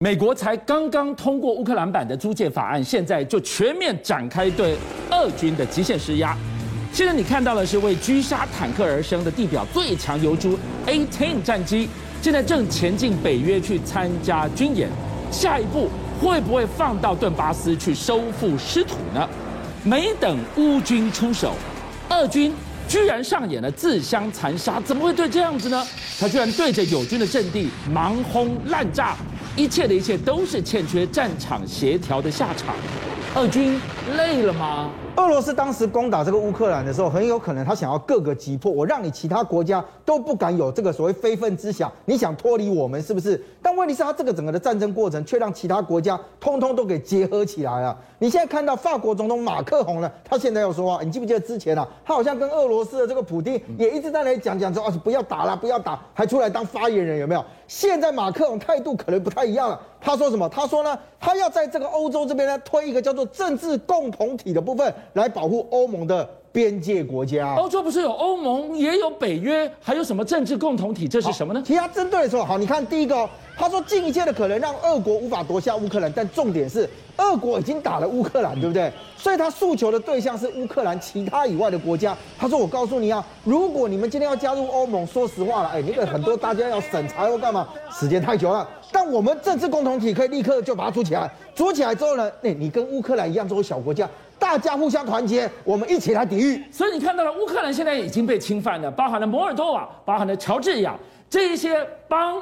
美国才刚刚通过乌克兰版的租借法案，现在就全面展开对俄军的极限施压。现在你看到的是为狙杀坦克而生的地表最强油猪 A-10 战机，现在正前进北约去参加军演。下一步会不会放到顿巴斯去收复失土呢？没等乌军出手，俄军居然上演了自相残杀，怎么会对这样子呢？他居然对着友军的阵地盲轰滥炸。一切的一切都是欠缺战场协调的下场，二军累了吗？俄罗斯当时攻打这个乌克兰的时候，很有可能他想要各个击破，我让你其他国家都不敢有这个所谓非分之想，你想脱离我们是不是？但问题是，他这个整个的战争过程却让其他国家通通都给结合起来了。你现在看到法国总统马克宏呢，他现在要说话，你记不记得之前啊，他好像跟俄罗斯的这个普丁也一直在那里讲讲说，哦，不要打了，不要打，还出来当发言人，有没有？现在马克宏态度可能不太一样了，他说什么？他说呢，他要在这个欧洲这边呢推一个叫做政治共同体的部分。来保护欧盟的边界国家。欧洲不是有欧盟，也有北约，还有什么政治共同体？这是什么呢？其他针对的时候，好，你看第一个，他说尽一切的可能让俄国无法夺下乌克兰，但重点是俄国已经打了乌克兰，对不对？所以他诉求的对象是乌克兰其他以外的国家。他说：“我告诉你啊，如果你们今天要加入欧盟，说实话了，哎，那个很多大家要审查要干嘛，时间太久了。但我们政治共同体可以立刻就把它组起来，组起来之后呢，哎，你跟乌克兰一样，作为小国家。”大家互相团结，我们一起来抵御。所以你看到了，乌克兰现在已经被侵犯了，包含了摩尔多瓦，包含了乔治亚这一些帮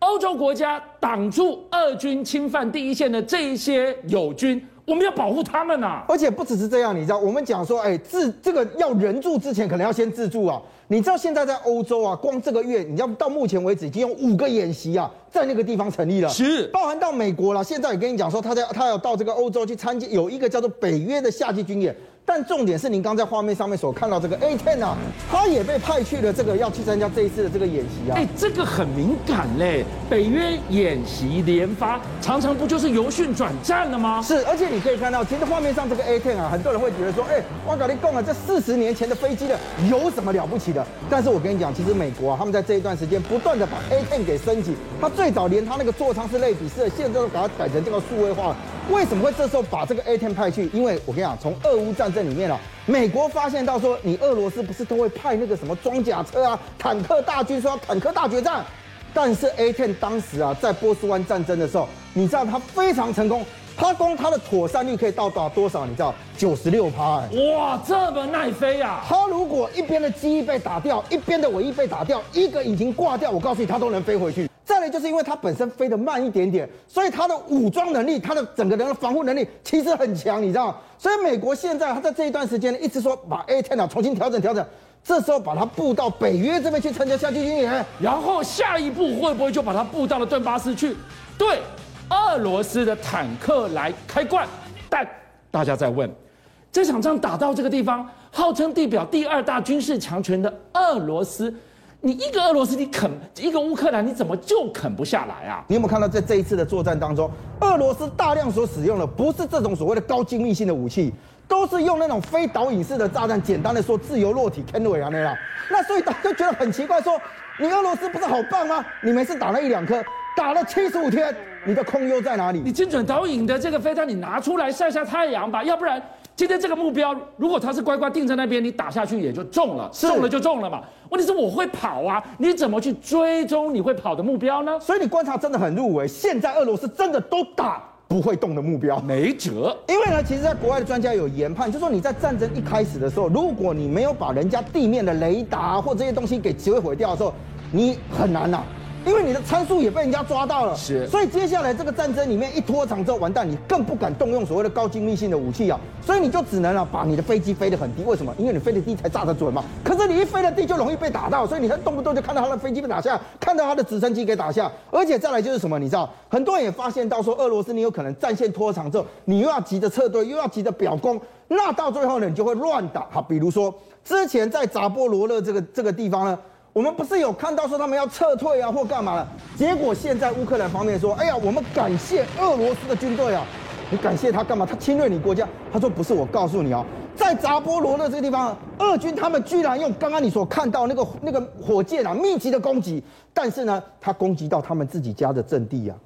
欧洲国家挡住俄军侵犯第一线的这一些友军，我们要保护他们啊！而且不只是这样，你知道，我们讲说，哎，自这个要人助之前，可能要先自助啊。你知道现在在欧洲啊，光这个月，你要到目前为止已经有五个演习啊，在那个地方成立了，是包含到美国了。现在也跟你讲说，他在他要到这个欧洲去参加，有一个叫做北约的夏季军演。但重点是，您刚在画面上面所看到这个 A10 啊，它也被派去了，这个要去参加这一次的这个演习啊。哎，这个很敏感嘞，北约演习连发，常常不就是由训转战了吗？是，而且你可以看到，其实画面上这个 A10 啊，很多人会觉得说，哎，我搞你讲啊，这四十年前的飞机的有什么了不起的？但是我跟你讲，其实美国啊，他们在这一段时间不断的把 A10 给升级，它最早连它那个座舱是类比式的，现在都把它改成这个数位化了。为什么会这时候把这个 A10 派去？因为我跟你讲，从俄乌战争里面啊，美国发现到说，你俄罗斯不是都会派那个什么装甲车啊、坦克大军，说要坦克大决战。但是 A10 当时啊，在波斯湾战争的时候，你知道它非常成功，它光它的妥善率可以到达多少？你知道，九十六趴。哇，这么耐飞啊！它如果一边的机翼被打掉，一边的尾翼被打掉，一个引擎挂掉，我告诉你，它都能飞回去。就是因为它本身飞得慢一点点，所以它的武装能力、它的整个人的防护能力其实很强，你知道吗？所以美国现在它在这一段时间呢，一直说把 A10 啊重新调整调整，这时候把它布到北约这边去参加夏季军演，然后下一步会不会就把它布到了顿巴斯去，对俄罗斯的坦克来开罐？但大家在问，这场仗打到这个地方，号称地表第二大军事强权的俄罗斯。你一个俄罗斯，你啃一个乌克兰，你怎么就啃不下来啊？你有没有看到在这一次的作战当中，俄罗斯大量所使用的不是这种所谓的高精密性的武器，都是用那种非导引式的炸弹，简单的说自由落体坑位啊那样。那所以大家就觉得很奇怪，说你俄罗斯不是好棒吗？你每次打了一两颗，打了七十五天，你的空优在哪里？你精准导引的这个飞弹，你拿出来晒晒太阳吧，要不然。今天这个目标，如果他是乖乖定在那边，你打下去也就中了，中了就中了嘛。问题是我会跑啊，你怎么去追踪你会跑的目标呢？所以你观察真的很入微。现在俄罗斯真的都打不会动的目标，没辙。因为呢，其实在国外的专家有研判，就说你在战争一开始的时候，如果你没有把人家地面的雷达或这些东西给摧毁掉的时候，你很难呐。因为你的参数也被人家抓到了，是，所以接下来这个战争里面一拖长之后完蛋，你更不敢动用所谓的高精密性的武器啊，所以你就只能啊把你的飞机飞得很低，为什么？因为你飞得低才炸得准嘛。可是你一飞得低就容易被打到，所以你看动不动就看到他的飞机被打下，看到他的直升机给打下，而且再来就是什么？你知道，很多人也发现到说，俄罗斯你有可能战线拖长之后，你又要急着撤退，又要急着表功，那到最后呢，你就会乱打。好，比如说之前在扎波罗热这个这个地方呢。我们不是有看到说他们要撤退啊或干嘛了？结果现在乌克兰方面说：“哎呀，我们感谢俄罗斯的军队啊，你感谢他干嘛？他侵略你国家？”他说：“不是，我告诉你啊，在扎波罗热这个地方，俄军他们居然用刚刚你所看到那个那个火箭啊，密集的攻击，但是呢，他攻击到他们自己家的阵地啊，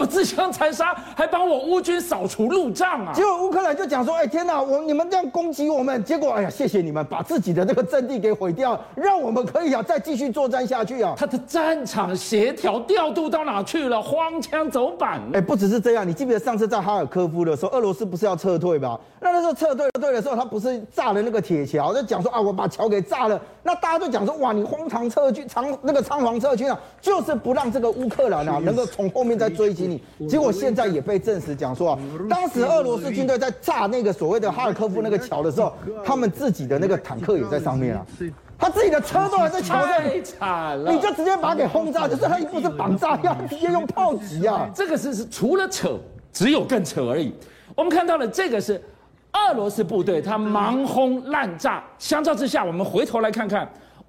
么自相残杀，还帮我乌军扫除路障啊？结果乌克兰就讲说，哎天哪，我你们这样攻击我们，结果哎呀，谢谢你们把自己的这个阵地给毁掉，让我们可以啊再继续作战下去啊。他的战场协调调度到哪去了？荒腔走板。哎，不只是这样，你记不记得上次在哈尔科夫的时候，俄罗斯不是要撤退吧？那那时候撤退撤退的时候，他不是炸了那个铁桥，就讲说啊，我把桥给炸了。那大家就讲说，哇，你荒唐撤军，长那个仓皇撤军啊，就是不让这个乌克兰啊 能够从后面再追击你。结果现在也被证实讲说啊，当时俄罗斯军队在炸那个所谓的哈尔科夫那个桥的时候，他们自己的那个坦克也在上面啊，他自己的车都还在桥上，太惨了，你就直接把它给轰炸，就是他一不是绑炸药，直接用炮击啊，这个是是除了扯，只有更扯而已。我们看到了这个是。俄罗斯部队他盲轰滥炸，相较之下，我们回头来看看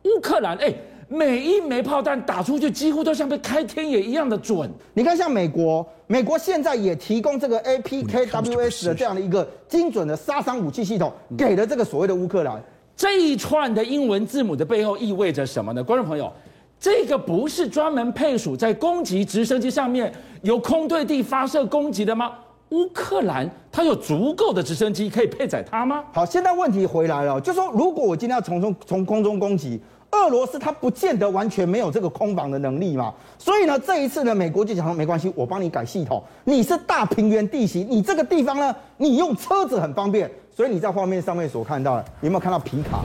乌克兰，哎，每一枚炮弹打出去几乎都像被开天眼一样的准。你看，像美国，美国现在也提供这个 APKWS 的这样的一个精准的杀伤武器系统，给了这个所谓的乌克兰。这一串的英文字母的背后意味着什么呢？观众朋友，这个不是专门配属在攻击直升机上面由空对地发射攻击的吗？乌克兰它有足够的直升机可以配载它吗？好，现在问题回来了，就说如果我今天要从中从空中攻击，俄罗斯它不见得完全没有这个空防的能力嘛。所以呢，这一次呢，美国就讲说没关系，我帮你改系统。你是大平原地形，你这个地方呢，你用车子很方便。所以你在画面上面所看到的，有没有看到皮卡？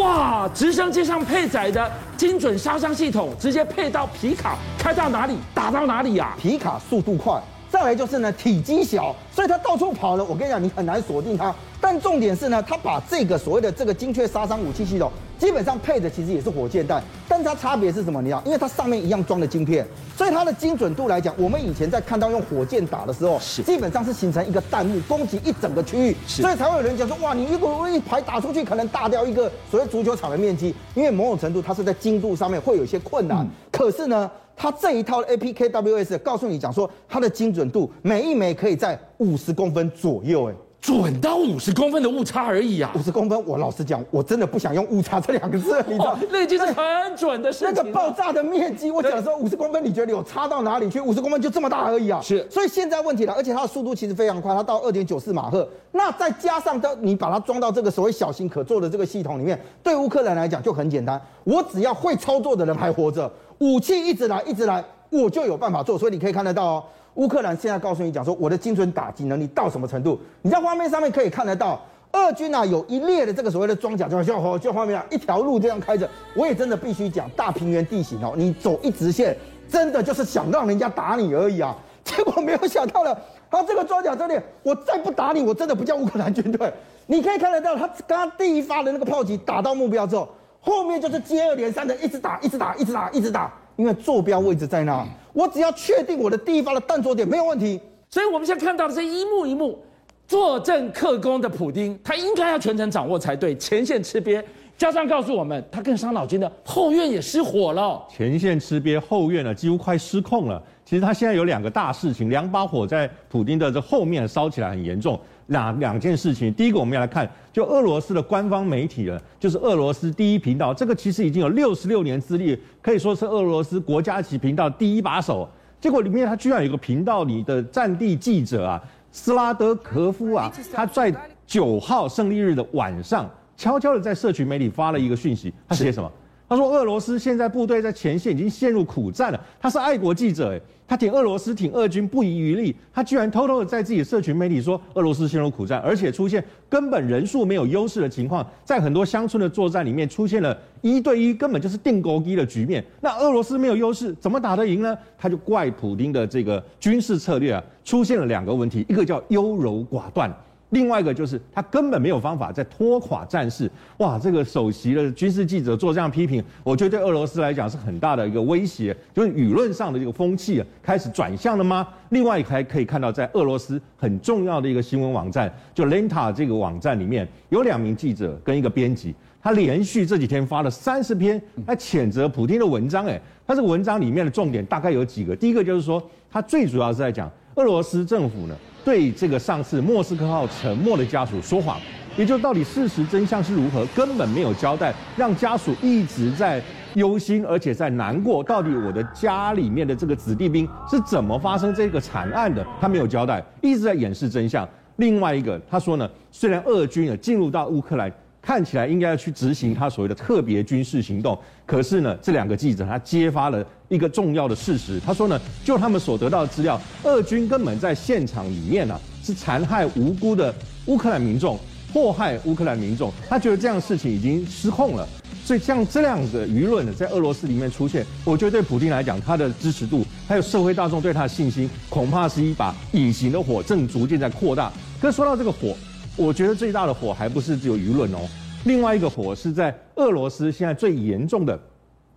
哇，直升机上配载的精准杀伤系统，直接配到皮卡，开到哪里打到哪里呀、啊？皮卡速度快。再来就是呢，体积小，所以它到处跑了。我跟你讲，你很难锁定它。但重点是呢，它把这个所谓的这个精确杀伤武器系统，基本上配的其实也是火箭弹。但是它差别是什么？你知道，因为它上面一样装的晶片，所以它的精准度来讲，我们以前在看到用火箭打的时候，是基本上是形成一个弹幕攻击一整个区域，所以才会有人讲说，哇，你一个一排打出去，可能大掉一个所谓足球场的面积。因为某种程度，它是在精度上面会有一些困难。嗯、可是呢，它这一套 APKWS 告诉你讲说，它的精准度每一枚可以在五十公分左右，哎，准到五十公分的误差而已啊！五十公分，我老实讲，我真的不想用误差这两个字，你知道？那已经是很准的事情。那个爆炸的面积，我讲说五十公分，你觉得有差到哪里去？五十公分就这么大而已啊！是。所以现在问题了，而且它的速度其实非常快，它到二点九四马赫。那再加上到，你把它装到这个所谓小型可做的这个系统里面，对乌克兰来讲就很简单，我只要会操作的人还活着。武器一直来，一直来，我就有办法做。所以你可以看得到哦，乌克兰现在告诉你讲说，我的精准打击能力到什么程度？你在画面上面可以看得到，俄军啊有一列的这个所谓的装甲，就像就画面啊一条路这样开着。我也真的必须讲，大平原地形哦，你走一直线，真的就是想让人家打你而已啊。结果没有想到了，他这个装甲车列，我再不打你，我真的不叫乌克兰军队。你可以看得到，他刚刚第一发的那个炮击打到目标之后。后面就是接二连三的一直打，一直打，一直打，一直打，因为坐标位置在那，我只要确定我的第一发的弹着点没有问题。所以我们现在看到的是一幕一幕坐镇克宫的普丁，他应该要全程掌握才对，前线吃瘪，加上告诉我们他更伤脑筋的后院也失火了，前线吃瘪，后院呢几乎快失控了。其实他现在有两个大事情，两把火在普丁的这后面烧起来很严重。两两件事情，第一个我们要来看，就俄罗斯的官方媒体了，就是俄罗斯第一频道，这个其实已经有六十六年资历，可以说是俄罗斯国家级频道第一把手。结果里面他居然有个频道里的战地记者啊，斯拉德科夫啊，他在九号胜利日的晚上，悄悄的在社群媒体发了一个讯息，他写什么？他说：“俄罗斯现在部队在前线已经陷入苦战了。”他是爱国记者，他挺俄罗斯，挺俄军不遗余力。他居然偷偷的在自己的社群媒体说俄罗斯陷入苦战，而且出现根本人数没有优势的情况，在很多乡村的作战里面出现了一对一，根本就是钉孤枝的局面。那俄罗斯没有优势，怎么打得赢呢？他就怪普丁的这个军事策略啊，出现了两个问题，一个叫优柔寡断。另外一个就是他根本没有方法在拖垮战事，哇！这个首席的军事记者做这样批评，我觉得对俄罗斯来讲是很大的一个威胁，就是舆论上的这个风气开始转向了吗？另外还可以看到，在俄罗斯很重要的一个新闻网站，就 Lenta 这个网站里面有两名记者跟一个编辑，他连续这几天发了三十篇来谴责普丁的文章，诶，他这个文章里面的重点大概有几个，第一个就是说，他最主要是在讲俄罗斯政府呢。对这个上次莫斯科号沉没的家属说谎，也就到底事实真相是如何，根本没有交代，让家属一直在忧心，而且在难过，到底我的家里面的这个子弟兵是怎么发生这个惨案的？他没有交代，一直在掩饰真相。另外一个，他说呢，虽然俄军呢进入到乌克兰，看起来应该要去执行他所谓的特别军事行动，可是呢，这两个记者他揭发了一个重要的事实，他说呢，就他们所得到的资料，俄军根本在现场里面呢、是残害无辜的乌克兰民众。迫害乌克兰民众，他觉得这样的事情已经失控了，所以像这样的舆论呢，在俄罗斯里面出现，我觉得对普京来讲，他的支持度还有社会大众对他的信心，恐怕是一把隐形的火，正逐渐在扩大。可说到这个火，我觉得最大的火还不是只有舆论哦，另外一个火是在俄罗斯现在最严重的，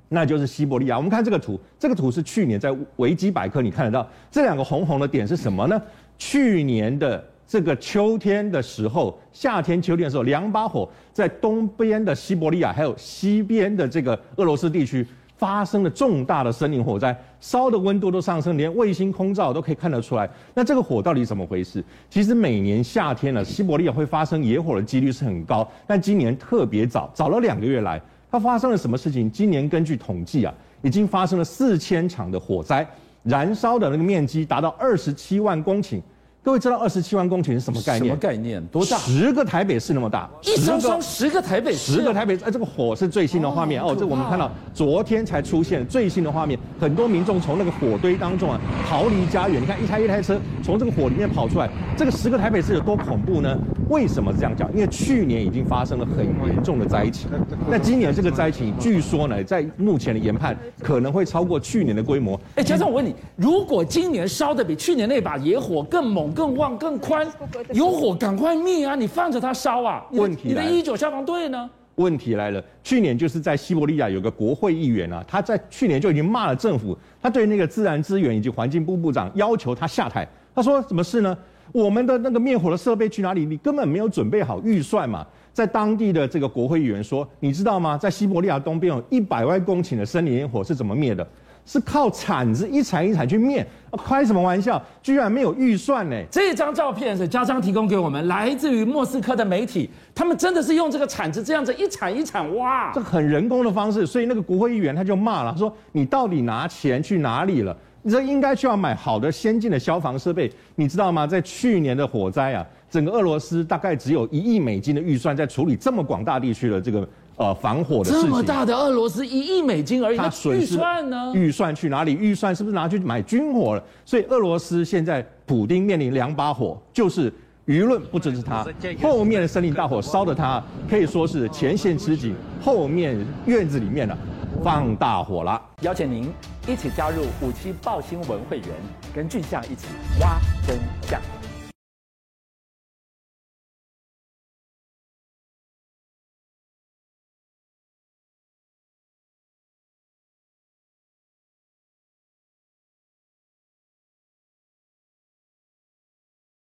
那就是西伯利亚。我们看这个图，这个图是去年在维基百科你看得到，这两个红红的点是什么呢？去年的。这个秋天的时候，夏天、秋天的时候，两把火在东边的西伯利亚，还有西边的这个俄罗斯地区发生了重大的森林火灾，烧的温度都上升，连卫星空照都可以看得出来。那这个火到底怎么回事？其实每年夏天呢，西伯利亚会发生野火的几率是很高，但今年特别早，早了两个月来，它发生了什么事情？今年根据统计啊，已经发生了四千场的火灾，燃烧的那个面积达到二十七万公顷。各位知道二十七万公顷是什么概念？什么概念？多大？十个台北市那么大。一烧烧十个台北市。十个台北市，哎，这个火是最新的画面哦。这我们看到昨天才出现最新的画面，很多民众从那个火堆当中啊逃离家园。你看一台一台车从这个火里面跑出来。这个十个台北市有多恐怖呢？为什么这样讲？因为去年已经发生了很严重的灾情，那今年这个灾情据说呢，在目前的研判可能会超过去年的规模。哎，嘉璋，我问你，如果今年烧的比去年那把野火更猛？更旺更宽，有火赶快灭啊！你放着它烧啊！问题，你的一九消防队呢？问题来了，去年就是在西伯利亚有个国会议员啊，他在去年就已经骂了政府，他对那个自然资源以及环境部部长要求他下台。他说什么事呢？我们的那个灭火的设备去哪里？你根本没有准备好预算嘛。在当地的这个国会议员说，你知道吗？在西伯利亚东边有一百万公顷的森林野火是怎么灭的？是靠铲子一铲一铲去灭，开什么玩笑？居然没有预算呢？这张照片是嘉璋提供给我们，来自于莫斯科的媒体，他们真的是用这个铲子这样子一铲一铲挖，这很人工的方式。所以那个国会议员他就骂了，说你到底拿钱去哪里了？你这应该需要买好的先进的消防设备，你知道吗？在去年的火灾啊，整个俄罗斯大概只有一亿美金的预算在处理这么广大地区的这个。呃，防火的事情，这么大的俄罗斯一亿美金而已，它预算呢？预算去哪里？预算是不是拿去买军火了？所以俄罗斯现在普丁面临两把火，就是舆论不支持他，后面的森林大火烧的他可以说是前线吃紧，后面院子里面呢放大火了。邀请您一起加入五七报新闻会员，跟俊相一起挖真。